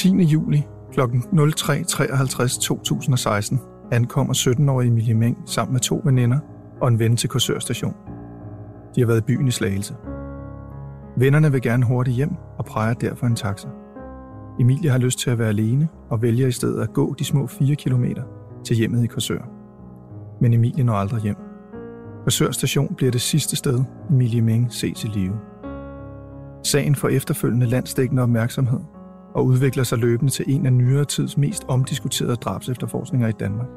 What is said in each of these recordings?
10. juli kl. 03.53 2016 ankommer 17-årige Emilie Meng sammen med to veninder og en ven til Korsør station. De har været i byen i Slagelse. Vennerne vil gerne hurtigt hjem og præger derfor en taxa. Emilie har lyst til at være alene og vælger i stedet at gå de små 4 km til hjemmet i Korsør. Men Emilie når aldrig hjem. Korsør station bliver det sidste sted, Emilie Meng ses i live. Sagen får efterfølgende landsdækkende opmærksomhed og udvikler sig løbende til en af nyere tids mest omdiskuterede drabsefterforskninger i Danmark.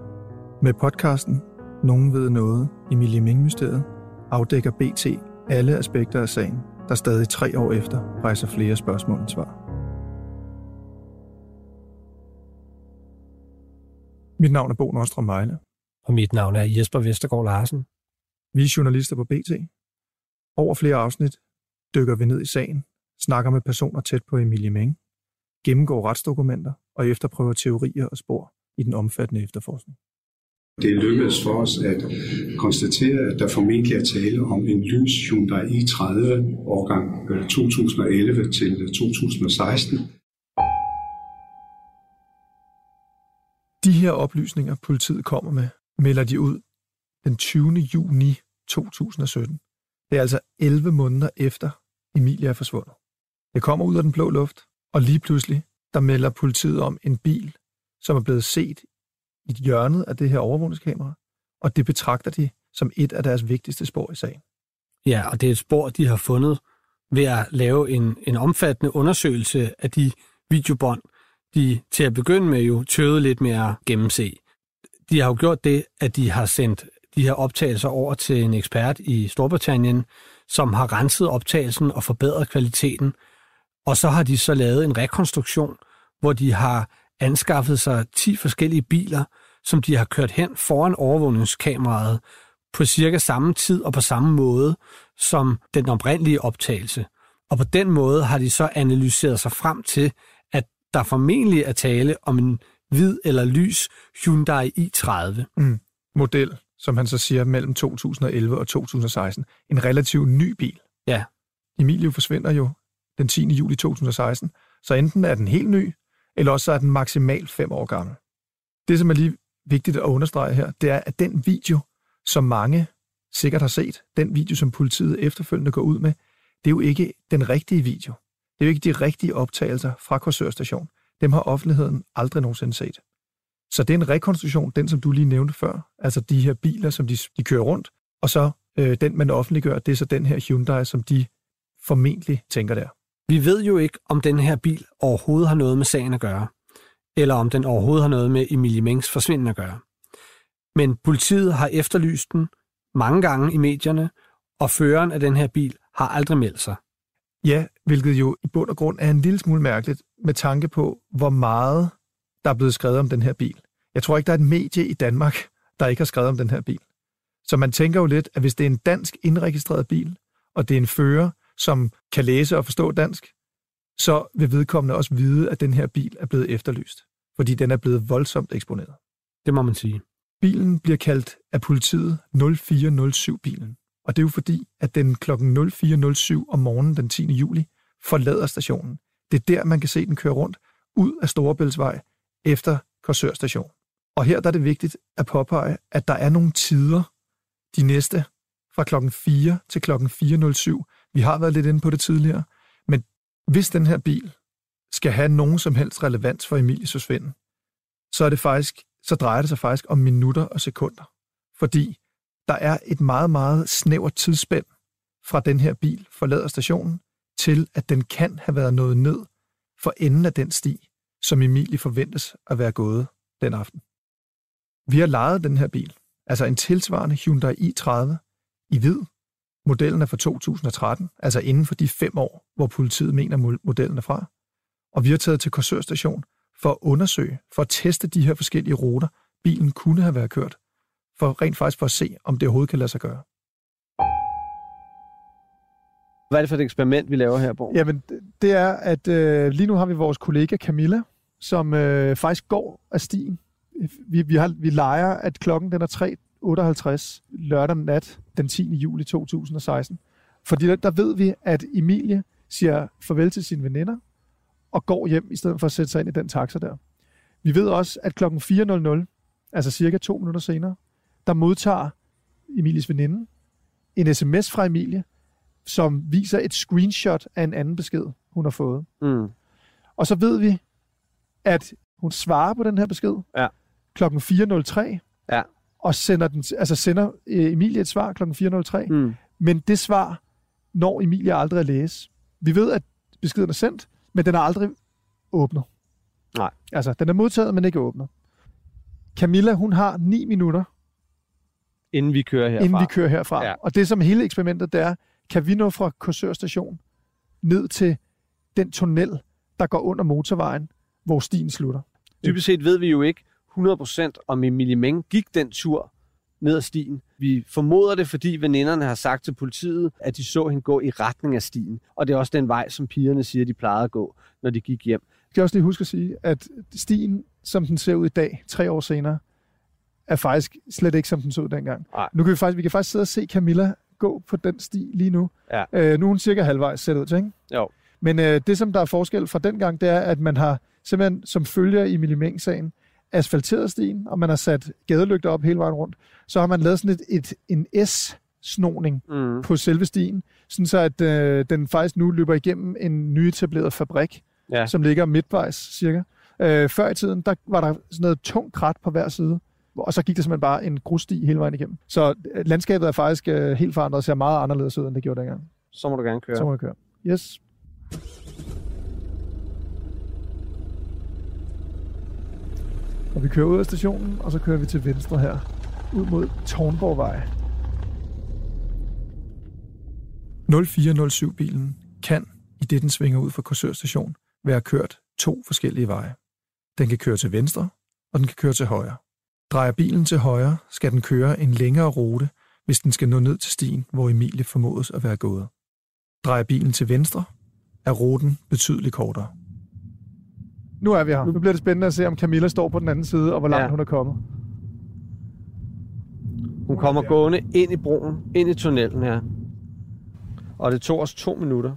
Med podcasten Nogen ved noget, Emilie Ming-mysteriet, afdækker BT alle aspekter af sagen, der stadig tre år efter rejser flere spørgsmål end svar. Mit navn er Bo Nordstrøm Mejle. Og mit navn er Jesper Vestergaard Larsen. Vi er journalister på BT. Over flere afsnit dykker vi ned i sagen, snakker med personer tæt på Emilie Meng, gennemgår retsdokumenter og efterprøver teorier og spor i den omfattende efterforskning. Det lykkedes for os at konstatere, at der formentlig er tale om en lys Hyundai i30 årgang 2011 til 2016. De her oplysninger, politiet kommer med, melder de ud den 20. juni 2017. Det er altså 11 måneder efter Emilia er forsvundet. Det kommer ud af den blå luft, og lige pludselig, der melder politiet om en bil, som er blevet set i hjørnet af det her overvågningskamera, og det betragter de som et af deres vigtigste spor i sagen. Ja, og det er et spor, de har fundet ved at lave en, en omfattende undersøgelse af de videobånd, de til at begynde med jo tøvede lidt med at gennemse. De har jo gjort det, at de har sendt de her optagelser over til en ekspert i Storbritannien, som har renset optagelsen og forbedret kvaliteten, og så har de så lavet en rekonstruktion, hvor de har anskaffet sig 10 forskellige biler, som de har kørt hen foran overvågningskameraet på cirka samme tid og på samme måde som den oprindelige optagelse. Og på den måde har de så analyseret sig frem til, at der formentlig er tale om en hvid eller lys Hyundai i30. Mm. Model, som han så siger, mellem 2011 og 2016. En relativt ny bil. Ja. Emilio forsvinder jo den 10. juli 2016, så enten er den helt ny, eller også er den maksimalt fem år gammel. Det, som er lige vigtigt at understrege her, det er, at den video, som mange sikkert har set, den video, som politiet efterfølgende går ud med, det er jo ikke den rigtige video. Det er jo ikke de rigtige optagelser fra Korsørstation. Dem har offentligheden aldrig nogensinde set. Så det er en rekonstruktion, den som du lige nævnte før, altså de her biler, som de, de kører rundt, og så øh, den, man offentliggør, det er så den her Hyundai, som de formentlig tænker der. Vi ved jo ikke, om den her bil overhovedet har noget med sagen at gøre, eller om den overhovedet har noget med Emilie Mengs forsvinden at gøre. Men politiet har efterlyst den mange gange i medierne, og føreren af den her bil har aldrig meldt sig. Ja, hvilket jo i bund og grund er en lille smule mærkeligt med tanke på, hvor meget der er blevet skrevet om den her bil. Jeg tror ikke, der er et medie i Danmark, der ikke har skrevet om den her bil. Så man tænker jo lidt, at hvis det er en dansk indregistreret bil, og det er en fører, som kan læse og forstå dansk, så vil vedkommende også vide, at den her bil er blevet efterlyst, fordi den er blevet voldsomt eksponeret. Det må man sige. Bilen bliver kaldt af politiet 0407-bilen, og det er jo fordi, at den kl. 04.07 om morgenen den 10. juli forlader stationen. Det er der, man kan se den køre rundt ud af Storebæltsvej efter Korsør station. Og her der er det vigtigt at påpege, at der er nogle tider de næste fra klokken 4 til klokken 4.07. Vi har været lidt inde på det tidligere, men hvis den her bil skal have nogen som helst relevans for Emilies forsvinden, så er det faktisk, så drejer det sig faktisk om minutter og sekunder. Fordi der er et meget, meget snævert tidsspænd fra den her bil forlader stationen, til at den kan have været nået ned for enden af den sti, som Emilie forventes at være gået den aften. Vi har lejet den her bil, altså en tilsvarende Hyundai i30 i hvid, Modellen er fra 2013, altså inden for de fem år, hvor politiet mener mo- modellen er fra. Og vi har taget til Korsør station for at undersøge, for at teste de her forskellige ruter, bilen kunne have været kørt, for rent faktisk for at se, om det overhovedet kan lade sig gøre. Hvad er det for et eksperiment, vi laver her, Bo? Jamen, det- det er, at øh, lige nu har vi vores kollega Camilla, som øh, faktisk går af stien. Vi, vi, har, vi leger, at klokken den er 3.58 lørdag nat den 10. juli 2016. Fordi der, der ved vi, at Emilie siger farvel til sine veninder og går hjem, i stedet for at sætte sig ind i den taxa der. Vi ved også, at klokken 4.00, altså cirka to minutter senere, der modtager Emilies veninde en sms fra Emilie, som viser et screenshot af en anden besked, hun har fået. Mm. Og så ved vi, at hun svarer på den her besked Ja. klokken 4.03, Ja. Og sender, den, altså sender øh, Emilie et svar klokken 4.03, mm. Men det svar når Emilie aldrig at læse. Vi ved, at beskeden er sendt, men den er aldrig åbnet. Nej. Altså, den er modtaget, men ikke åbnet. Camilla, hun har 9 minutter, Inden vi kører herfra. inden vi kører herfra. Ja. Og det, som hele eksperimentet det er, kan vi nå fra Korsør station ned til den tunnel, der går under motorvejen, hvor stien slutter. Dybest set ved vi jo ikke 100% om Emilie Meng gik den tur ned ad stien. Vi formoder det, fordi veninderne har sagt til politiet, at de så hende gå i retning af stien. Og det er også den vej, som pigerne siger, de plejede at gå, når de gik hjem. Jeg skal også lige huske at sige, at stien, som den ser ud i dag, tre år senere, er faktisk slet ikke, som den så ud dengang. Nej. Nu kan vi faktisk, vi kan faktisk sidde og se Camilla gå på den sti lige nu. Ja. Øh, nu er hun cirka halvvejs set ud til, ikke? Jo. Men øh, det, som der er forskel fra dengang, det er, at man har simpelthen, som følger i Emilie Meng-sagen, asfalteret stien, og man har sat gadelygter op hele vejen rundt. Så har man lavet sådan et, et, en S-snoning Mm. på selve stien, sådan så at øh, den faktisk nu løber igennem en nyetableret fabrik, Ja. som ligger midtvejs cirka. Øh, før i tiden, der var der sådan noget tungt krat på hver side, og så gik der simpelthen bare en grussti hele vejen igennem. Så øh, landskabet er faktisk øh, helt forandret og ser meget anderledes ud, end det gjorde dengang. Så må du gerne køre. Så må vi køre. Yes. Og vi kører ud af stationen, og så kører vi til venstre her, ud mod Tornborgvej. 0407-bilen kan, i det den svinger ud fra Korsør station, være kørt to forskellige veje. Den kan køre til venstre, og den kan køre til højre. Drejer bilen til højre, skal den køre en længere rute, hvis den skal nå ned til stien, hvor Emilie formodes at være gået. Drejer bilen til venstre, er ruten betydeligt kortere. Nu er vi her. Nu bliver det spændende at se, om Camilla står på den anden side, og hvor langt Ja. hun er kommet. Hun kommer gående ind i broen, ind i tunnelen her. Og det tog os to minutter.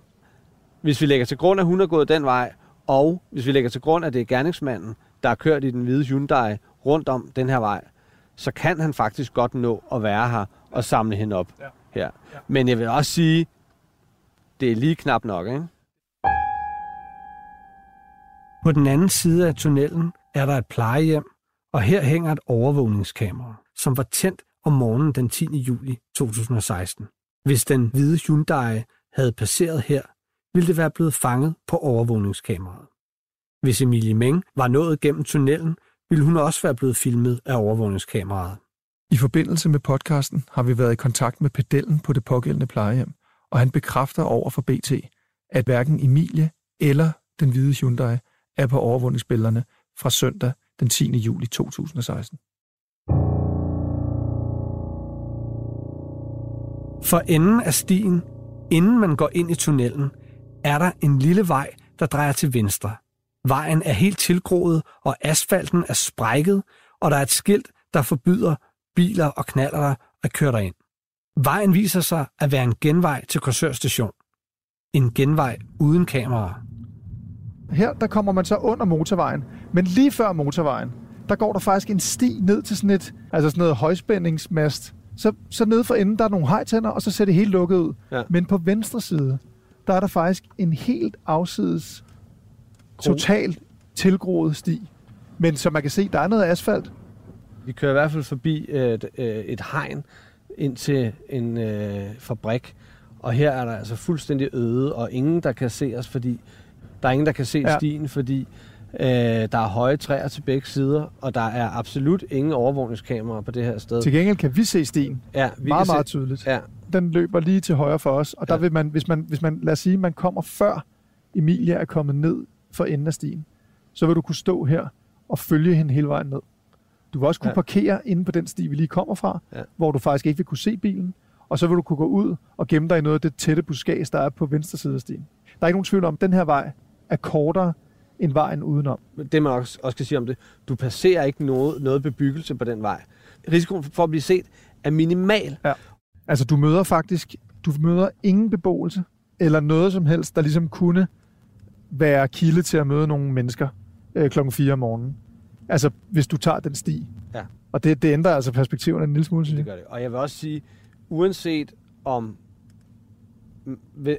Hvis vi lægger til grund, at hun er gået den vej, og hvis vi lægger til grund, at det er gerningsmanden, der har kørt i den hvide Hyundai rundt om den her vej, så kan han faktisk godt nå at være her og samle hende op Ja. her. Men jeg vil også sige, det er lige knap nok, ikke? På den anden side af tunnelen er der et plejehjem, og her hænger et overvågningskamera, som var tændt om morgenen den 10. juli 2016. Hvis den hvide Hyundai havde passeret her, ville det være blevet fanget på overvågningskameraet. Hvis Emilie Meng var nået gennem tunnelen, ville hun også være blevet filmet af overvågningskameraet. I forbindelse med podcasten har vi været i kontakt med pedellen på det pågældende plejehjem, og han bekræfter over for BT, at hverken Emilie eller den hvide Hyundai er på overvågningsbillederne fra søndag den 10. juli 2016. For enden af stien, inden man går ind i tunnelen, er der en lille vej, der drejer til venstre. Vejen er helt tilgroet, og asfalten er sprækket, og der er et skilt, der forbyder biler og knallere at køre derind. Vejen viser sig at være en genvej til Korsør station. En genvej uden kameraer. Her der kommer man så under motorvejen, men lige før motorvejen, der går der faktisk en sti ned til sådan et, altså sådan noget højspændingsmast. Så, så nede for enden, der er nogle hejtænder, og så ser det helt lukket ud. Ja. Men på venstre side, der er der faktisk en helt afsides, totalt tilgroet sti. Men som man kan se, der er noget asfalt. Vi kører i hvert fald forbi et, øh, et hegn ind til en øh, fabrik, og her er der altså fuldstændig øde, og ingen, der kan se os, fordi der er ingen, der kan se ja. Stien, fordi øh, der er høje træer til begge sider, og der er absolut ingen overvågningskameraer på det her sted. Til gengæld kan vi se stien Ja, vi meget, kan meget se, tydeligt. Ja, den løber lige til højre for os, og der Ja. vil man, hvis man, hvis man, lad os sige, man kommer før Emilia er kommet ned for enden af stien, så vil du kunne stå her og følge hende hele vejen ned. Du vil også kunne Ja. parkere inde på den sti, vi lige kommer fra, Ja. hvor du faktisk ikke vil kunne se bilen, og så vil du kunne gå ud og gemme dig i noget af det tætte buskage, der er på venstre side af stien. Der er ikke nogen tvivl om, at den her vej er kortere end vejen udenom. det man også, også kan sige om det, du passerer ikke noget, noget bebyggelse på den vej. Risikoen for at blive set er minimal. Altså, du møder faktisk, du møder ingen beboelse, eller noget som helst, der ligesom kunne være kilde til at møde nogle mennesker øh, klokken 4 om morgenen. Altså, hvis du tager den sti. Ja. Og det, det ændrer altså perspektiverne en lille smule, synes Det gør det. Og jeg vil også sige, uanset om...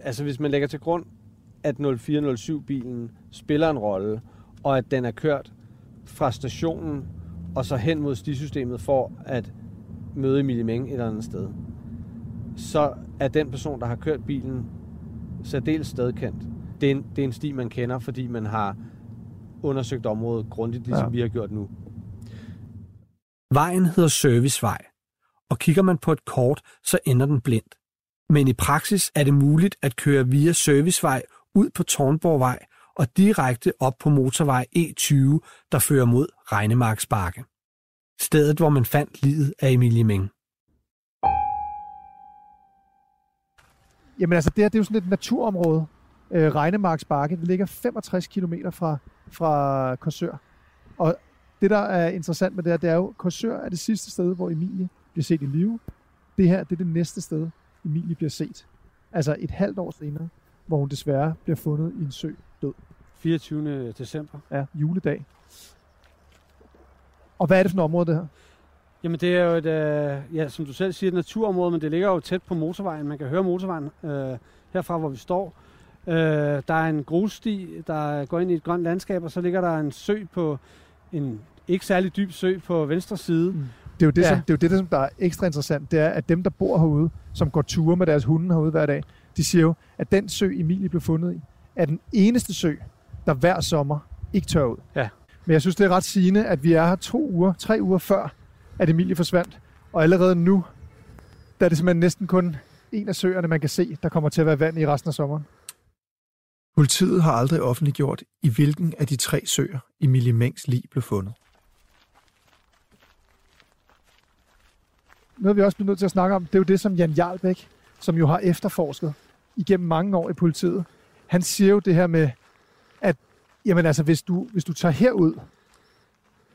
Altså hvis man lægger til grund, at 0407-bilen spiller en rolle, og at den er kørt fra stationen og så hen mod stisystemet for at møde Emilie Meng et eller andet sted, så er den person, der har kørt bilen, særdeles stedkendt. Det er en, det er en sti, man kender, fordi man har undersøgt området grundigt, ligesom ja. Vi har gjort nu. Vejen hedder Servicevej, og kigger man på et kort, så ender den blindt. Men i praksis er det muligt at køre via Servicevej ud på Tornborgvej og direkte op på motorvej E20, der fører mod Regnemarksbakke. Stedet, hvor man fandt livet af Emilie Meng. Jamen altså, det her det er jo sådan et naturområde. Øh, Regnemarksbakke, Det ligger 65 km fra, fra Korsør. Og det, der er interessant med det her, det er jo, Korsør er det sidste sted, hvor Emilie bliver set i live. Det her, det er det næste sted, Emilie bliver set. Altså et halvt år senere, hvor hun desværre bliver fundet i en sø død. 24. december. Ja, juledag. Og hvad er det for et område, det her? Jamen det er jo et, øh, ja, som du selv siger, et naturområde, men det ligger jo tæt på motorvejen. Man kan høre motorvejen øh, herfra, hvor vi står. Øh, der er en grussti, der går ind i et grønt landskab, og så ligger der en sø på en ikke særlig dyb sø på venstre side. Det er jo det, Ja. ja. som, det, er jo det der, som der er ekstra interessant. Det er, at dem, der bor herude, som går ture med deres hunde herude hver dag, de siger jo, at den sø, Emilie blev fundet i, er den eneste sø, der hver sommer ikke tør ud. Ja. Men jeg synes, det er ret sigende, at vi er her to uger, tre uger før, at Emilie forsvandt. Og allerede nu, der er det simpelthen næsten kun en af søerne, man kan se, der kommer til at være vand i resten af sommeren. Politiet har aldrig offentliggjort, i hvilken af de tre søer Emilie Mengs lig blev fundet. Noget vi også bliver nødt til at snakke om, det er jo det, som Jan Jarlbæk, som jo har efterforsket igennem mange år i politiet, han siger jo det her med, at jamen altså, hvis, du, hvis du tager herud,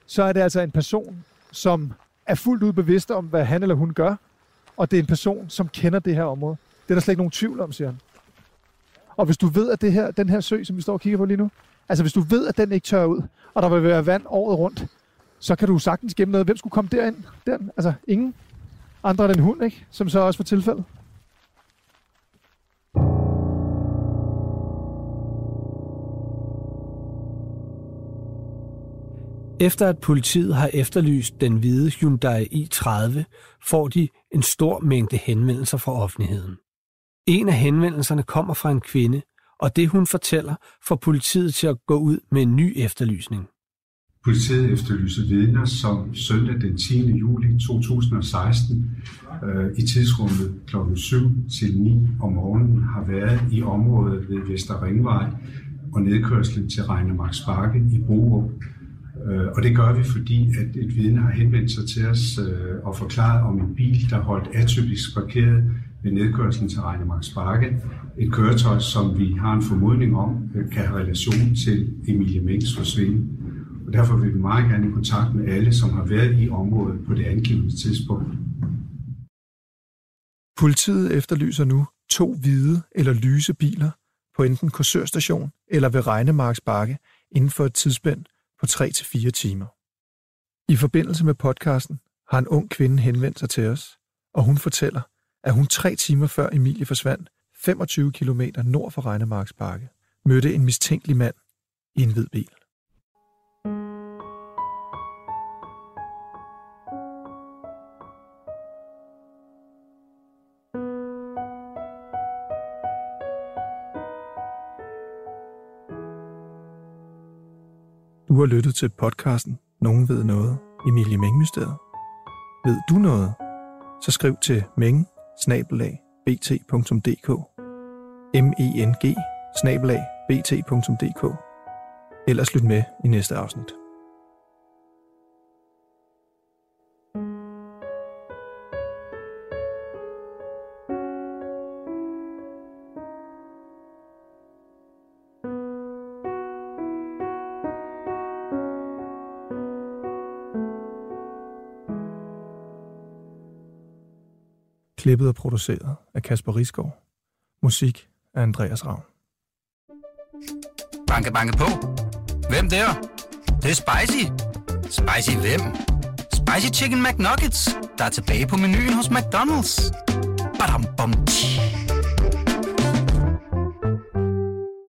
så er det altså en person, som er fuldt ud bevidst om, hvad han eller hun gør, og det er en person, som kender det her område. Det er der slet ikke nogen tvivl om, siger han. Og hvis du ved, at det her, den her sø, som vi står og kigger på lige nu, altså hvis du ved, at den ikke tør ud, og der vil være vand året rundt, så kan du sagtens gemme noget. Hvem skulle komme derind? Den? Altså ingen andre end en hund, ikke? Som så også var tilfældet. Efter at politiet har efterlyst den hvide Hyundai i30, får de en stor mængde henvendelser fra offentligheden. En af henvendelserne kommer fra en kvinde, og det hun fortæller får politiet til at gå ud med en ny efterlysning. Politiet efterlyser vidner, som søndag den 10. juli 2016 øh, i tidsrummet kl. 7 til 9 om morgenen har været i området ved Vester Ringvej og nedkørslen til Regnemarks Bakke i Borup. Øh, og det gør vi, fordi at et vidne har henvendt sig til os øh, og forklaret om en bil, der holdt atypisk parkeret ved nedkørslen til Regnemarks Bakke. Et køretøj, som vi har en formodning om, øh, kan have relation til Emilie Mengs forsvinden. Og derfor vil vi meget gerne i kontakt med alle, som har været i området på det angivende tidspunkt. Politiet efterlyser nu to hvide eller lyse biler på enten Korsør station eller ved Regnemarks Bakke inden for et tidsspænd på 3-4 timer. I forbindelse med podcasten har en ung kvinde henvendt sig til os, og hun fortæller, at hun tre timer før Emilie forsvandt, 25 km nord for Regnemarksbakke, mødte en mistænkelig mand i en hvid bil. Du har lyttet til podcasten Nogen ved noget, Emilie Mengmysteriet. Ved du noget? Så skriv til meng bt.dk m e n g bt.dk Ellers lyt med i næste afsnit. Klippet og produceret af Kasper Risgaard. Musik af Andreas Ravn. Banke, banke på. Hvem der? Det, det er spicy. Spicy hvem? Spicy Chicken McNuggets, der er tilbage på menuen hos McDonald's. Badum, bom, tji.